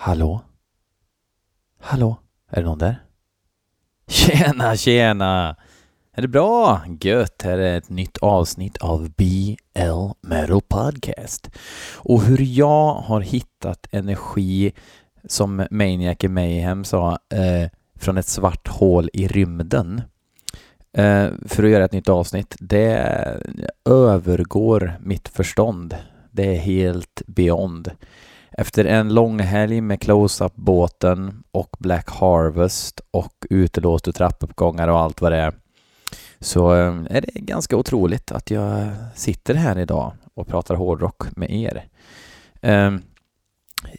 Hallå? Hallå? Är det någon där? Tjena, tjena! Är det bra? Gött! Här är ett nytt avsnitt av BL Metal Podcast. Och hur jag har hittat energi, som Maniac i Mayhem sa, eh, från ett svart hål i rymden eh, för att göra ett nytt avsnitt, det övergår mitt förstånd. Det är helt beyond. Efter en lång helg med close-up-båten och Black Harvest och utelåst och trappuppgångar och allt vad det är så eh, är det ganska otroligt att jag sitter här idag och pratar hårdrock med er. Ehm,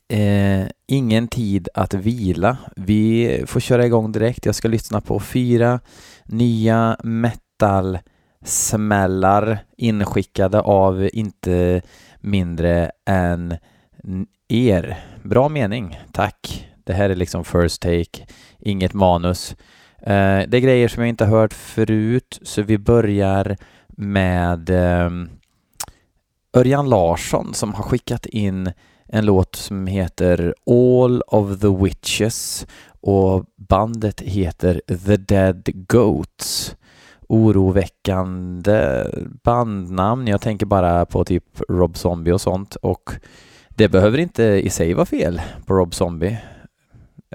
eh, ingen tid att vila. Vi får köra igång direkt. Jag ska lyssna på fyra nya metal-smällar inskickade av inte mindre än er. Bra mening, tack. Det här är liksom first take, inget manus. Eh, det är grejer som jag inte har hört förut, så vi börjar med eh, Örjan Larsson som har skickat in en låt som heter All of the Witches och bandet heter The Dead Goats. Oroväckande bandnamn. Jag tänker bara på typ Rob Zombie och sånt och det behöver inte i sig vara fel på Rob Zombie.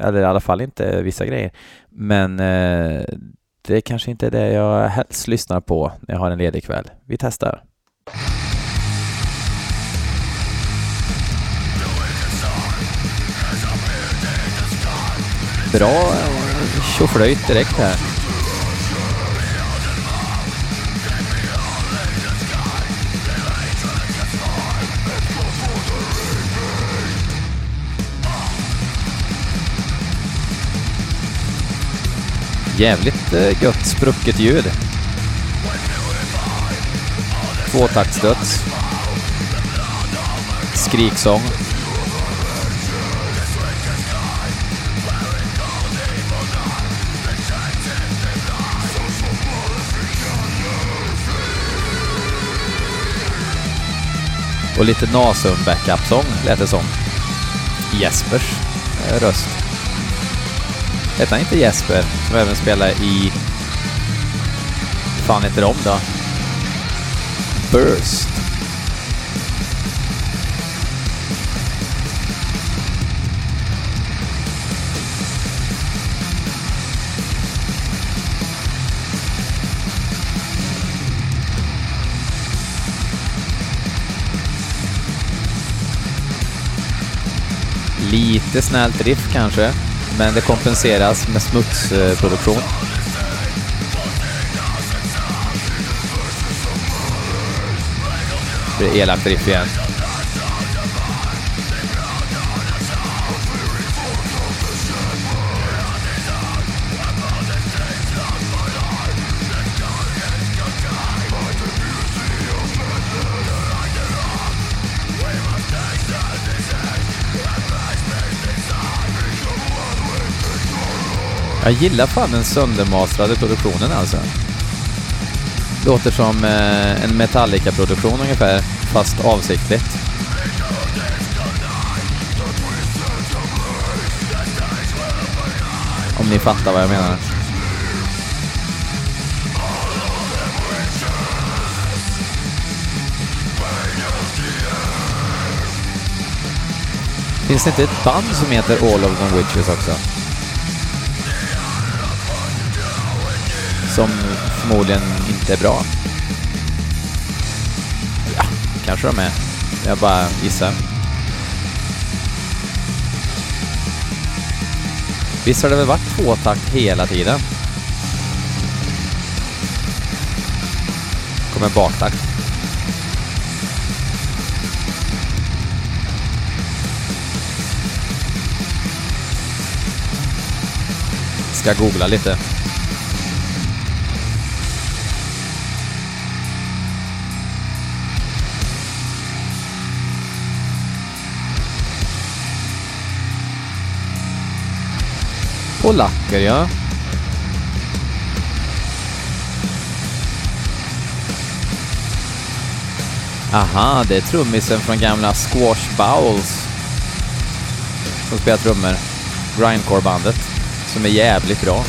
Eller i alla fall inte vissa grejer. Men eh, det kanske inte är det jag helst lyssnar på när jag har en ledig kväll. Vi testar. Bra tjoflöjt direkt här. Jävligt eh, gött sprucket ljud. Tvåtaktsdöds. Skriksång. Och lite Nasum backup-sång lät det som. Jespers eh, röst. Hette han inte Jesper, som även spelar i... fan heter de då? Burst. Lite snällt riff kanske men det kompenseras med smutsproduktion. Det blir elakt riff igen. Jag gillar fan den söndermastrade produktionen alltså. Låter som eh, en Metallica-produktion ungefär, fast avsiktligt. Om ni fattar vad jag menar. Finns det inte ett band som heter All of the Witches också? Som förmodligen inte är bra. Ja, kanske de är. Jag bara gissar. Visst har det väl varit tvåtakt hela tiden? Kommer baktakt. Ska googla lite. Polacker, ja. Aha, det är trummisen från gamla Squash Bowls. som spelar trummor. Grindcore-bandet. Som är jävligt bra.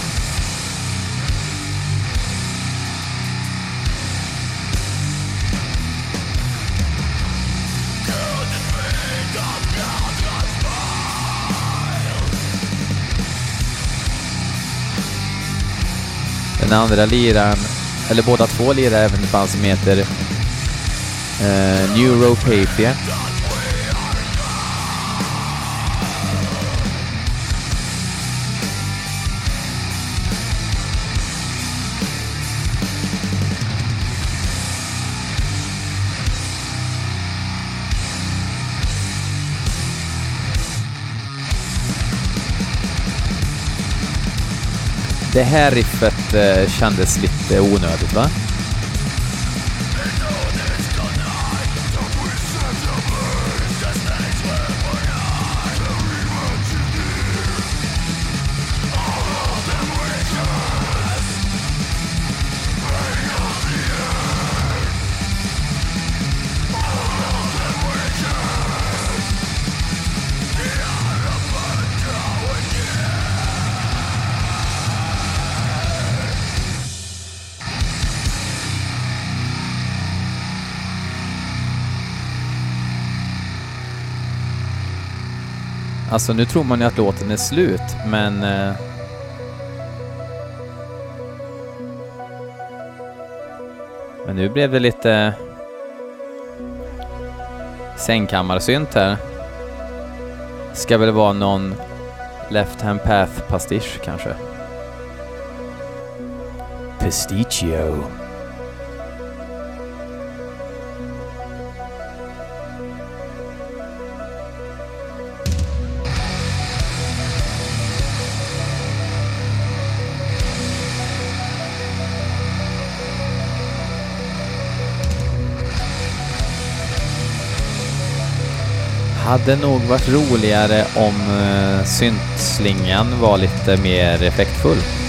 Den andra liraren, eller båda två lirar även ett band som heter eh, Neuropapia. Det här riffet eh, kändes lite onödigt va? Alltså nu tror man ju att låten är slut, men... Eh, men nu blev det lite... Sängkammarsynt här. Ska väl vara någon Left Hand Path-pastisch kanske. Pasticcio. Hade nog varit roligare om eh, uh, syntslingan var lite mer effektfull.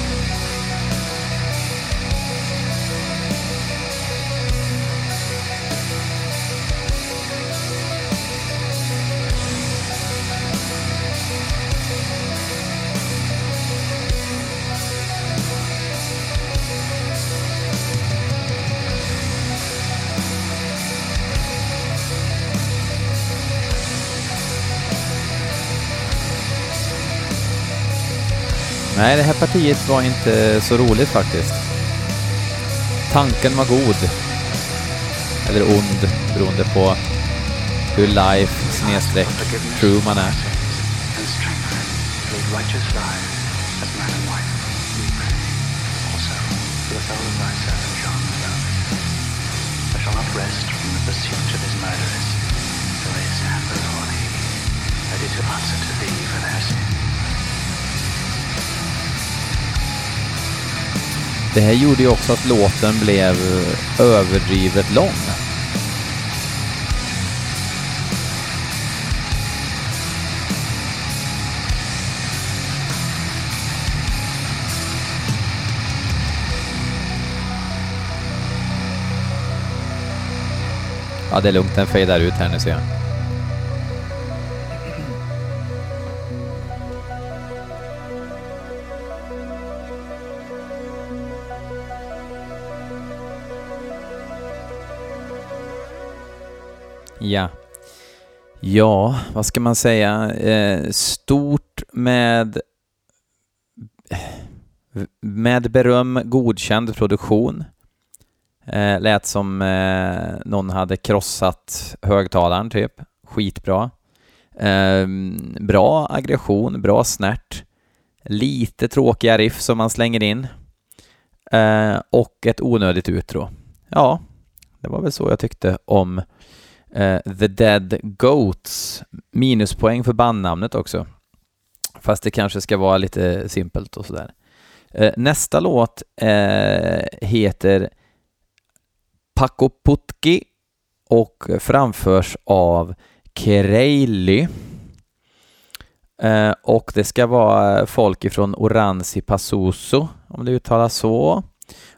Nej, det här partiet var inte så roligt faktiskt. Tanken var god. Eller ond, beroende på hur life snedstreck true man är. ready to answer to thee for their sins. Det här gjorde ju också att låten blev överdrivet lång. Ja, det är lugnt. Den fejdar ut här nu ser jag. Ja. Ja, vad ska man säga? Eh, stort med med beröm godkänd produktion. Eh, lät som eh, någon hade krossat högtalaren typ. Skitbra. Eh, bra aggression, bra snärt. Lite tråkiga riff som man slänger in. Eh, och ett onödigt utro. Ja, det var väl så jag tyckte om Eh, The Dead Goats. Minuspoäng för bandnamnet också. Fast det kanske ska vara lite simpelt och sådär. Eh, nästa låt eh, heter Pakoputki och framförs av Kereili. och det ska vara folk ifrån Oransi Pasuso, om det uttalas så.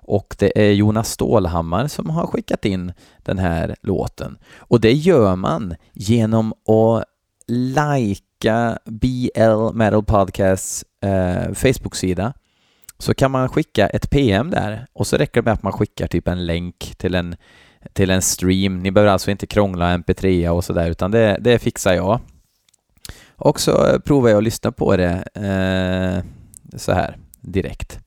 Och det är Jonas Stålhammar som har skickat in den här låten. Och det gör man genom att likea BL Metal Podcasts eh, Facebook-sida så kan man skicka ett PM där och så räcker det med att man skickar typ en länk till en, till en stream. Ni behöver alltså inte krångla mp3 och sådär utan det, det fixar jag. Och så provar jag att lyssna på det eh, så här direkt.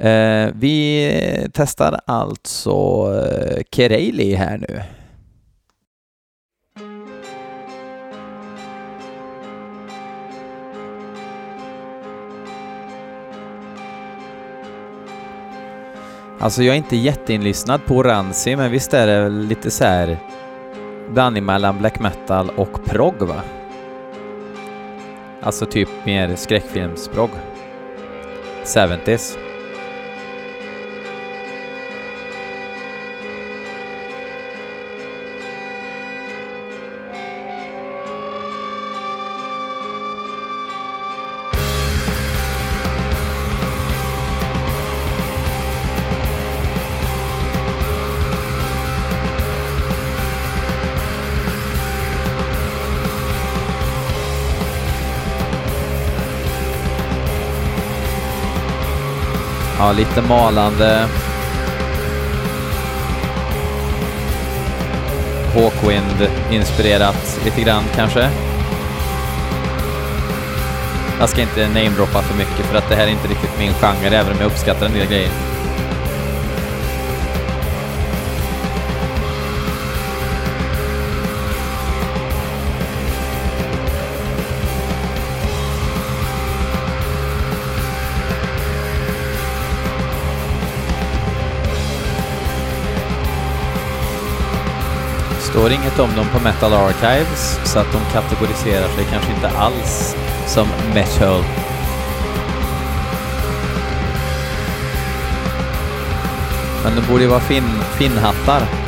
Eh, vi testar alltså eh, Kereili här nu. Alltså jag är inte jätteinlyssnad på Ranzi, men visst är det lite så här blandning mellan black metal och prog va? Alltså typ mer skräckfilmsprog. 70s. Ja, lite malande. Hawkwind-inspirerat lite grann kanske. Jag ska inte namedroppa för mycket för att det här är inte riktigt min genre, även om jag uppskattar en del grejer. Står inget om dem på Metal Archives, så att de kategoriserar sig kanske inte alls som metal. Men de borde ju vara fin finnhattar.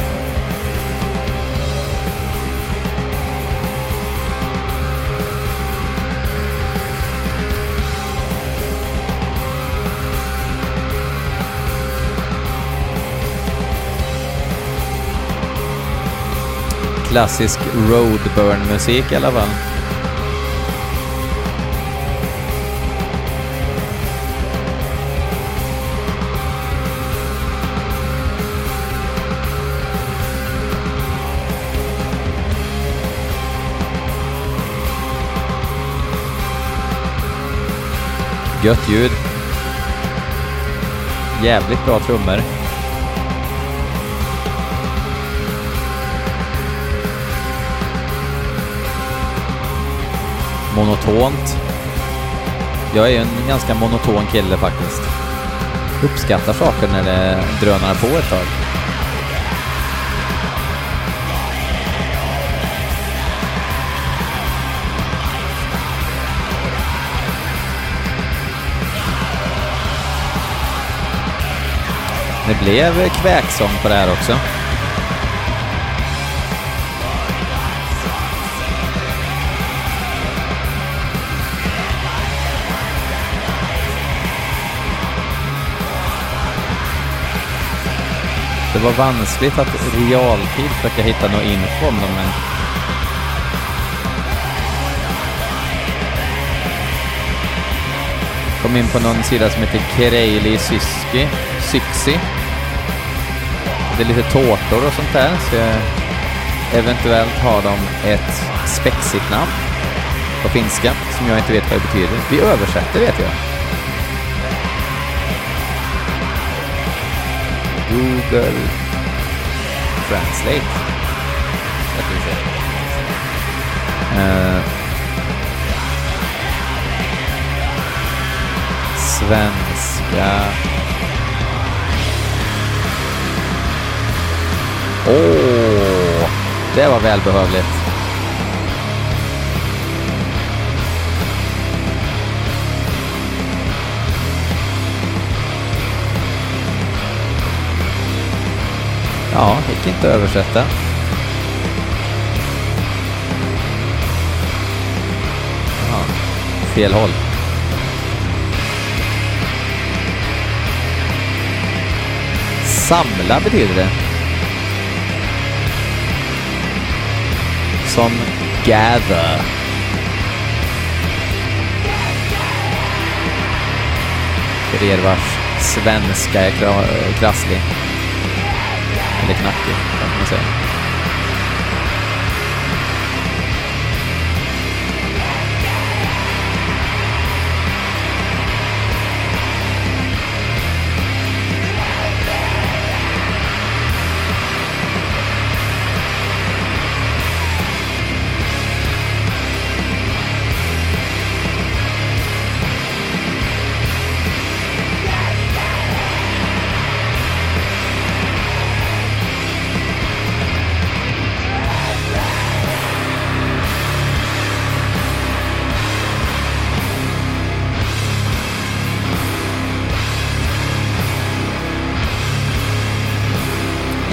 Klassisk roadburn-musik i alla fall. Gött ljud. Jävligt bra trummor. Monotont. Jag är ju en ganska monoton kille faktiskt. Uppskattar saker när det drönar på ett tag. Det blev kväksång på det här också. Det var vanskligt att i realtid försöka hitta någon info om dem, men... Kom in på någon sida som heter Kereili Syski, Syksi. Det är lite tårtor och sånt där, så jag... eventuellt har de ett spexigt namn på finska som jag inte vet vad det betyder. Vi översätter vet jag. Google Translate. Jag ska vi se. Uh, svenska. Åh, oh, det var välbehövligt. gick inte att översätta. Ja, fel håll. Samla betyder det. Som gather. För er vars svenska är krasslig. Eller knackig, kan man säga.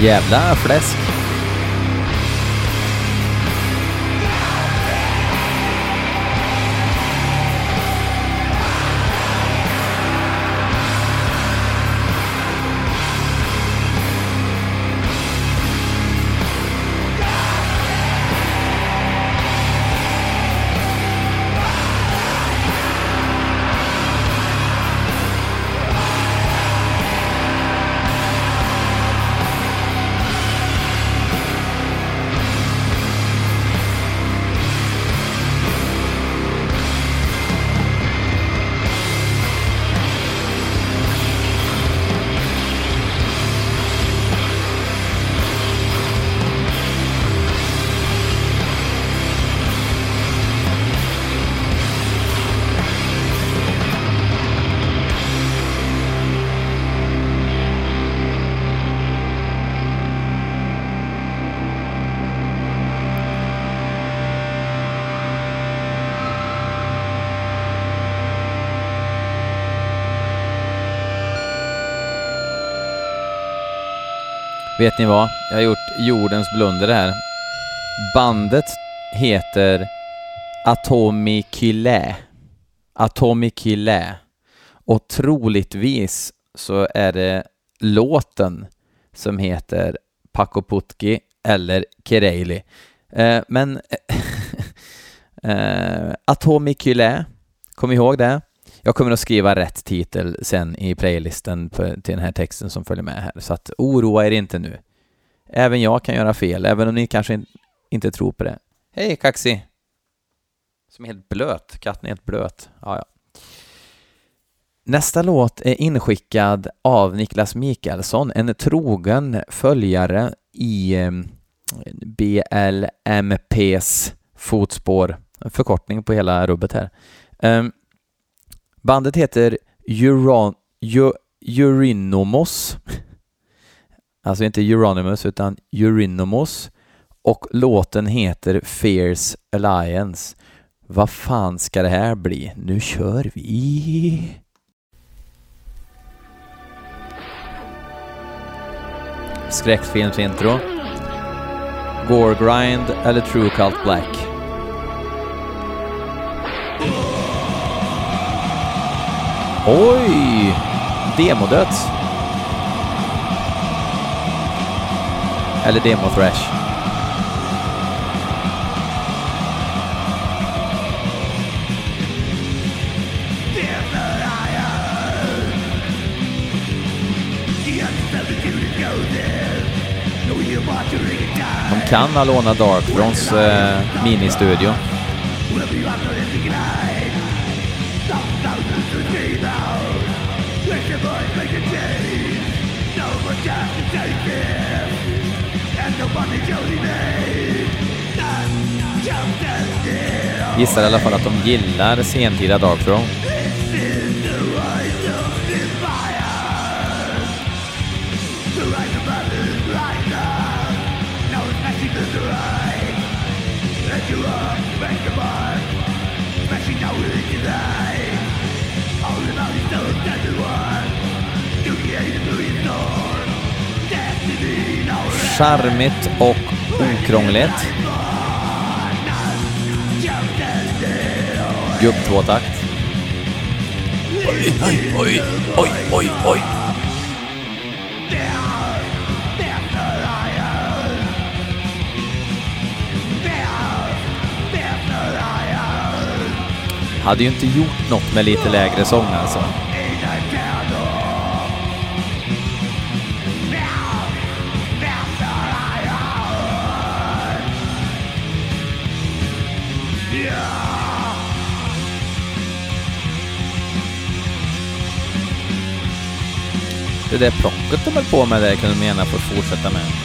jævla flesk. Vet ni vad? Jag har gjort jordens blunder här. Bandet heter Atomikylä. Atomikylä. Och troligtvis så är det låten som heter Pakoputki eller Kereili. Eh, men eh, Atomikylä, kom ihåg det. Jag kommer att skriva rätt titel sen i playlisten på, till den här texten som följer med här, så att oroa er inte nu. Även jag kan göra fel, även om ni kanske in, inte tror på det. Hej Kaxi! Som är helt blöt, katten är helt blöt. Ja, ja. Nästa låt är inskickad av Niklas Mikaelsson, en trogen följare i eh, BLMPs fotspår, en förkortning på hela rubbet här. Um, Bandet heter Euron, U, Urinomos. Alltså inte Euronymous utan Urinomos. Och låten heter Fierce Alliance. Vad fan ska det här bli? Nu kör vi! Skräckfilmsintro. Gorgrind eller True Cult Black. Oj! Demodöds. Eller demothrash. De kan ha lånat Darktrons eh, ministudio. Gissar i alla fall att de gillar sentida Darkthrone. Charmigt och okrångligt. Gubb-tvåtakt. Oj, oj, oj, oj, oj, oj. Hade ju inte gjort något med lite lägre sång alltså. Det där plocket de höll på med där kunde de gärna få fortsätta med.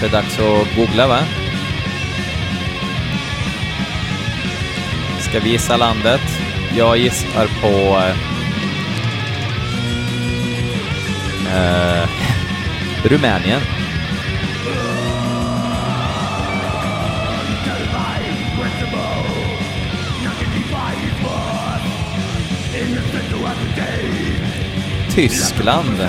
Kanske är dags att googla va? Ska vi gissa landet? Jag gissar på... Eh, eh Rumänien. Tyskland.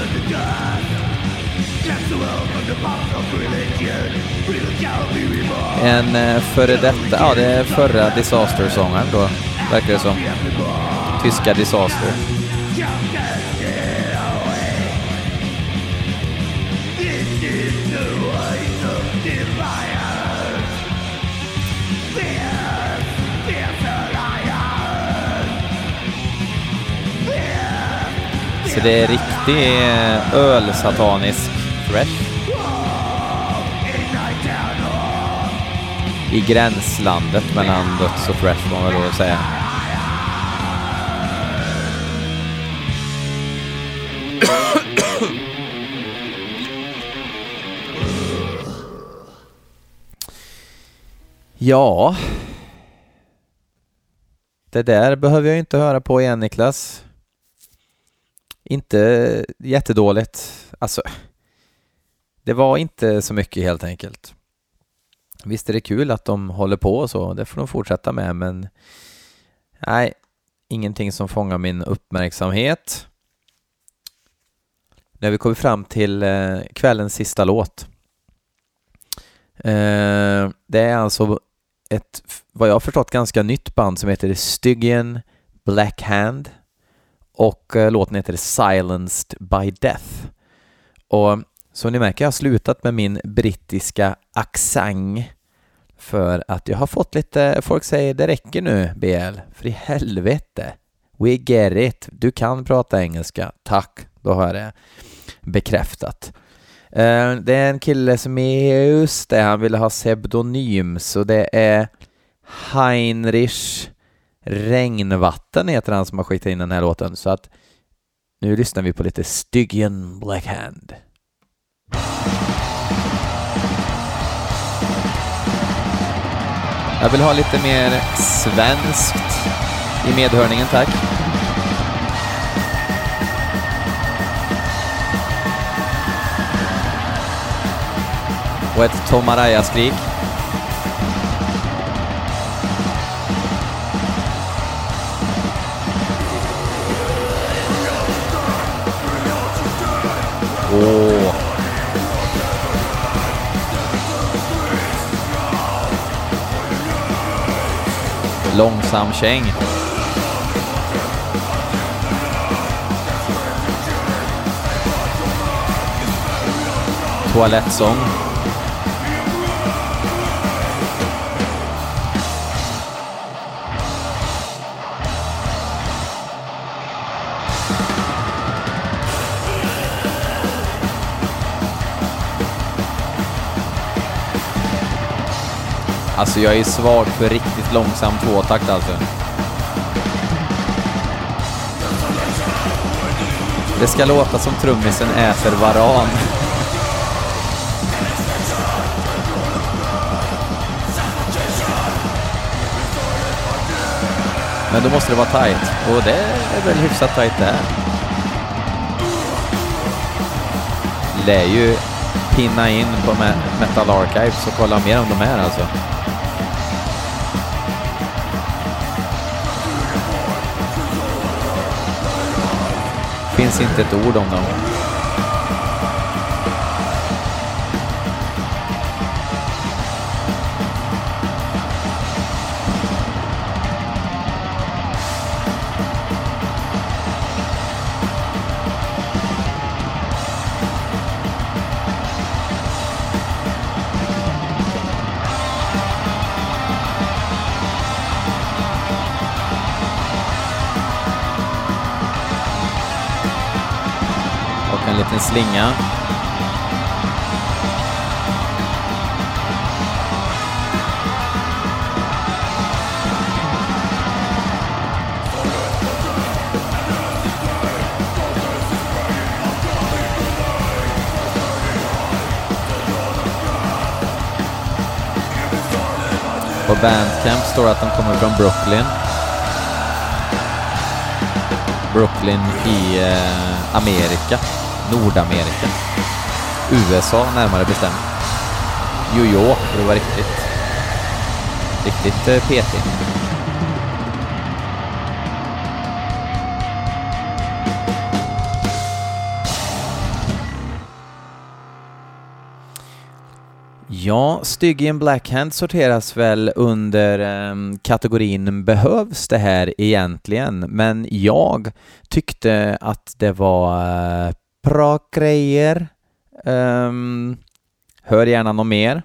En eh, före detta, ja det är förra Disaster-sångaren då, verkar det som. Tyska Disaster. Så det är riktig eh, ölsatanisk fresh. I gränslandet mellan döds och fresh får man väl då säga. Ja. Det där behöver jag inte höra på igen Niklas. Inte jättedåligt. Alltså, det var inte så mycket helt enkelt. Visst är det kul att de håller på och så, det får de fortsätta med, men nej, ingenting som fångar min uppmärksamhet. Nu har vi kommit fram till eh, kvällens sista låt. Eh, det är alltså ett, vad jag har förstått, ganska nytt band som heter Stygian Black Hand och eh, låten heter Silenced by Death. Och som ni märker jag har slutat med min brittiska accent för att jag har fått lite, folk säger det räcker nu BL, för i helvete. We get it, du kan prata engelska, tack, då har jag det bekräftat. Eh, det är en kille som är just det, han ville ha pseudonym, så det är Heinrich Regnvatten heter han som har skickat in den här låten, så att nu lyssnar vi på lite Stygian Blackhand. Jag vill ha lite mer svenskt i medhörningen, tack. Och ett Tom Araya-skrik. Åh. Långsam käng. Toalettsång. Alltså jag är svag för riktigt långsam tvåtakt alltså. Det ska låta som trummisen äter varan. Men då måste det vara tight och det är väl hyfsat tight det här. Lär ju pinna in på Metal Archives och kolla mer om de här alltså. Finns inte ett ord om dem. Slinga. På Bandcamp står det att de kommer från Brooklyn. Brooklyn i eh, Amerika, Nordamerika. USA närmare bestämt. New York för att vara riktigt, riktigt eh, petig. Ja, Stygg i en Blackhand sorteras väl under eh, kategorin behövs det här egentligen? Men jag tyckte att det var eh, bra grejer. Um, hör gärna något mer.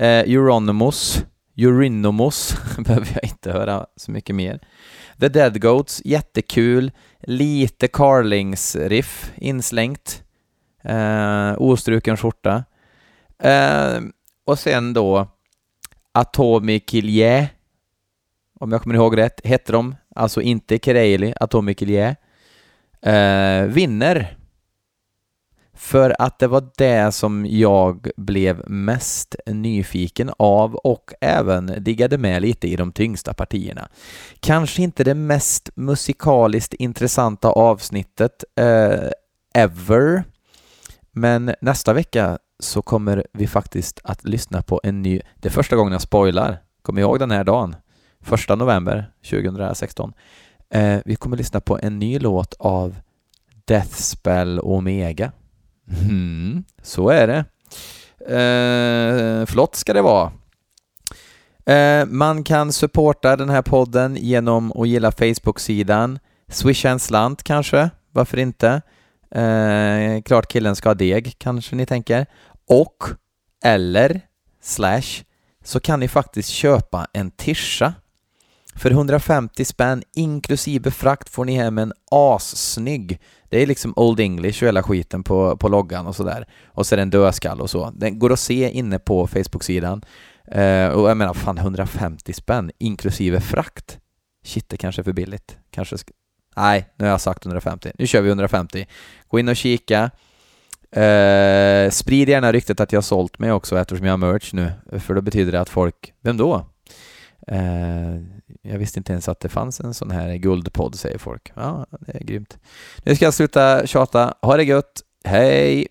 Uh, Euronymous, Eurynomos behöver jag inte höra så mycket mer. The Dead Goats, jättekul. Lite Carlings riff inslängt. Uh, ostruken skjorta. Uh, och sen då Atomikilje, om jag kommer ihåg rätt, hette de, alltså inte Kereili, Atomikilje. Uh, eh, vinner. För att det var det som jag blev mest nyfiken av och även diggade med lite i de tyngsta partierna. Kanske inte det mest musikaliskt intressanta avsnittet eh, ever, men nästa vecka så kommer vi faktiskt att lyssna på en ny, det är första gången jag spoilar, kom ihåg den här dagen, första november 2016. Eh, vi kommer lyssna på en ny låt av Deathspell Omega. Mm, så är det. Eh, flott ska det vara. Eh, man kan supporta den här podden genom att gilla Facebook-sidan, swisha en slant kanske, varför inte? Eh, klart killen ska ha deg, kanske ni tänker. Och, eller, slash, så kan ni faktiskt köpa en tischa. För 150 spänn inklusive frakt får ni hem en assnygg. Det är liksom Old English och hela skiten på, på loggan och sådär. Och så är det en dödskall och så. Den går att se inne på Facebook-sidan. Eh, och jag menar, fan 150 spänn inklusive frakt. Shit, det kanske är för billigt. Kanske sk... Nej, nu har jag sagt 150. Nu kör vi 150. Gå in och kika. Eh, sprid gärna ryktet att jag har sålt mig också eftersom jag har merch nu, för då betyder det att folk, vem då? Eh, jag visste inte ens att det fanns en sån här guldpodd, säger folk. Ja, det är grymt. Nu ska jag sluta tjata. Ha det gött. Hej!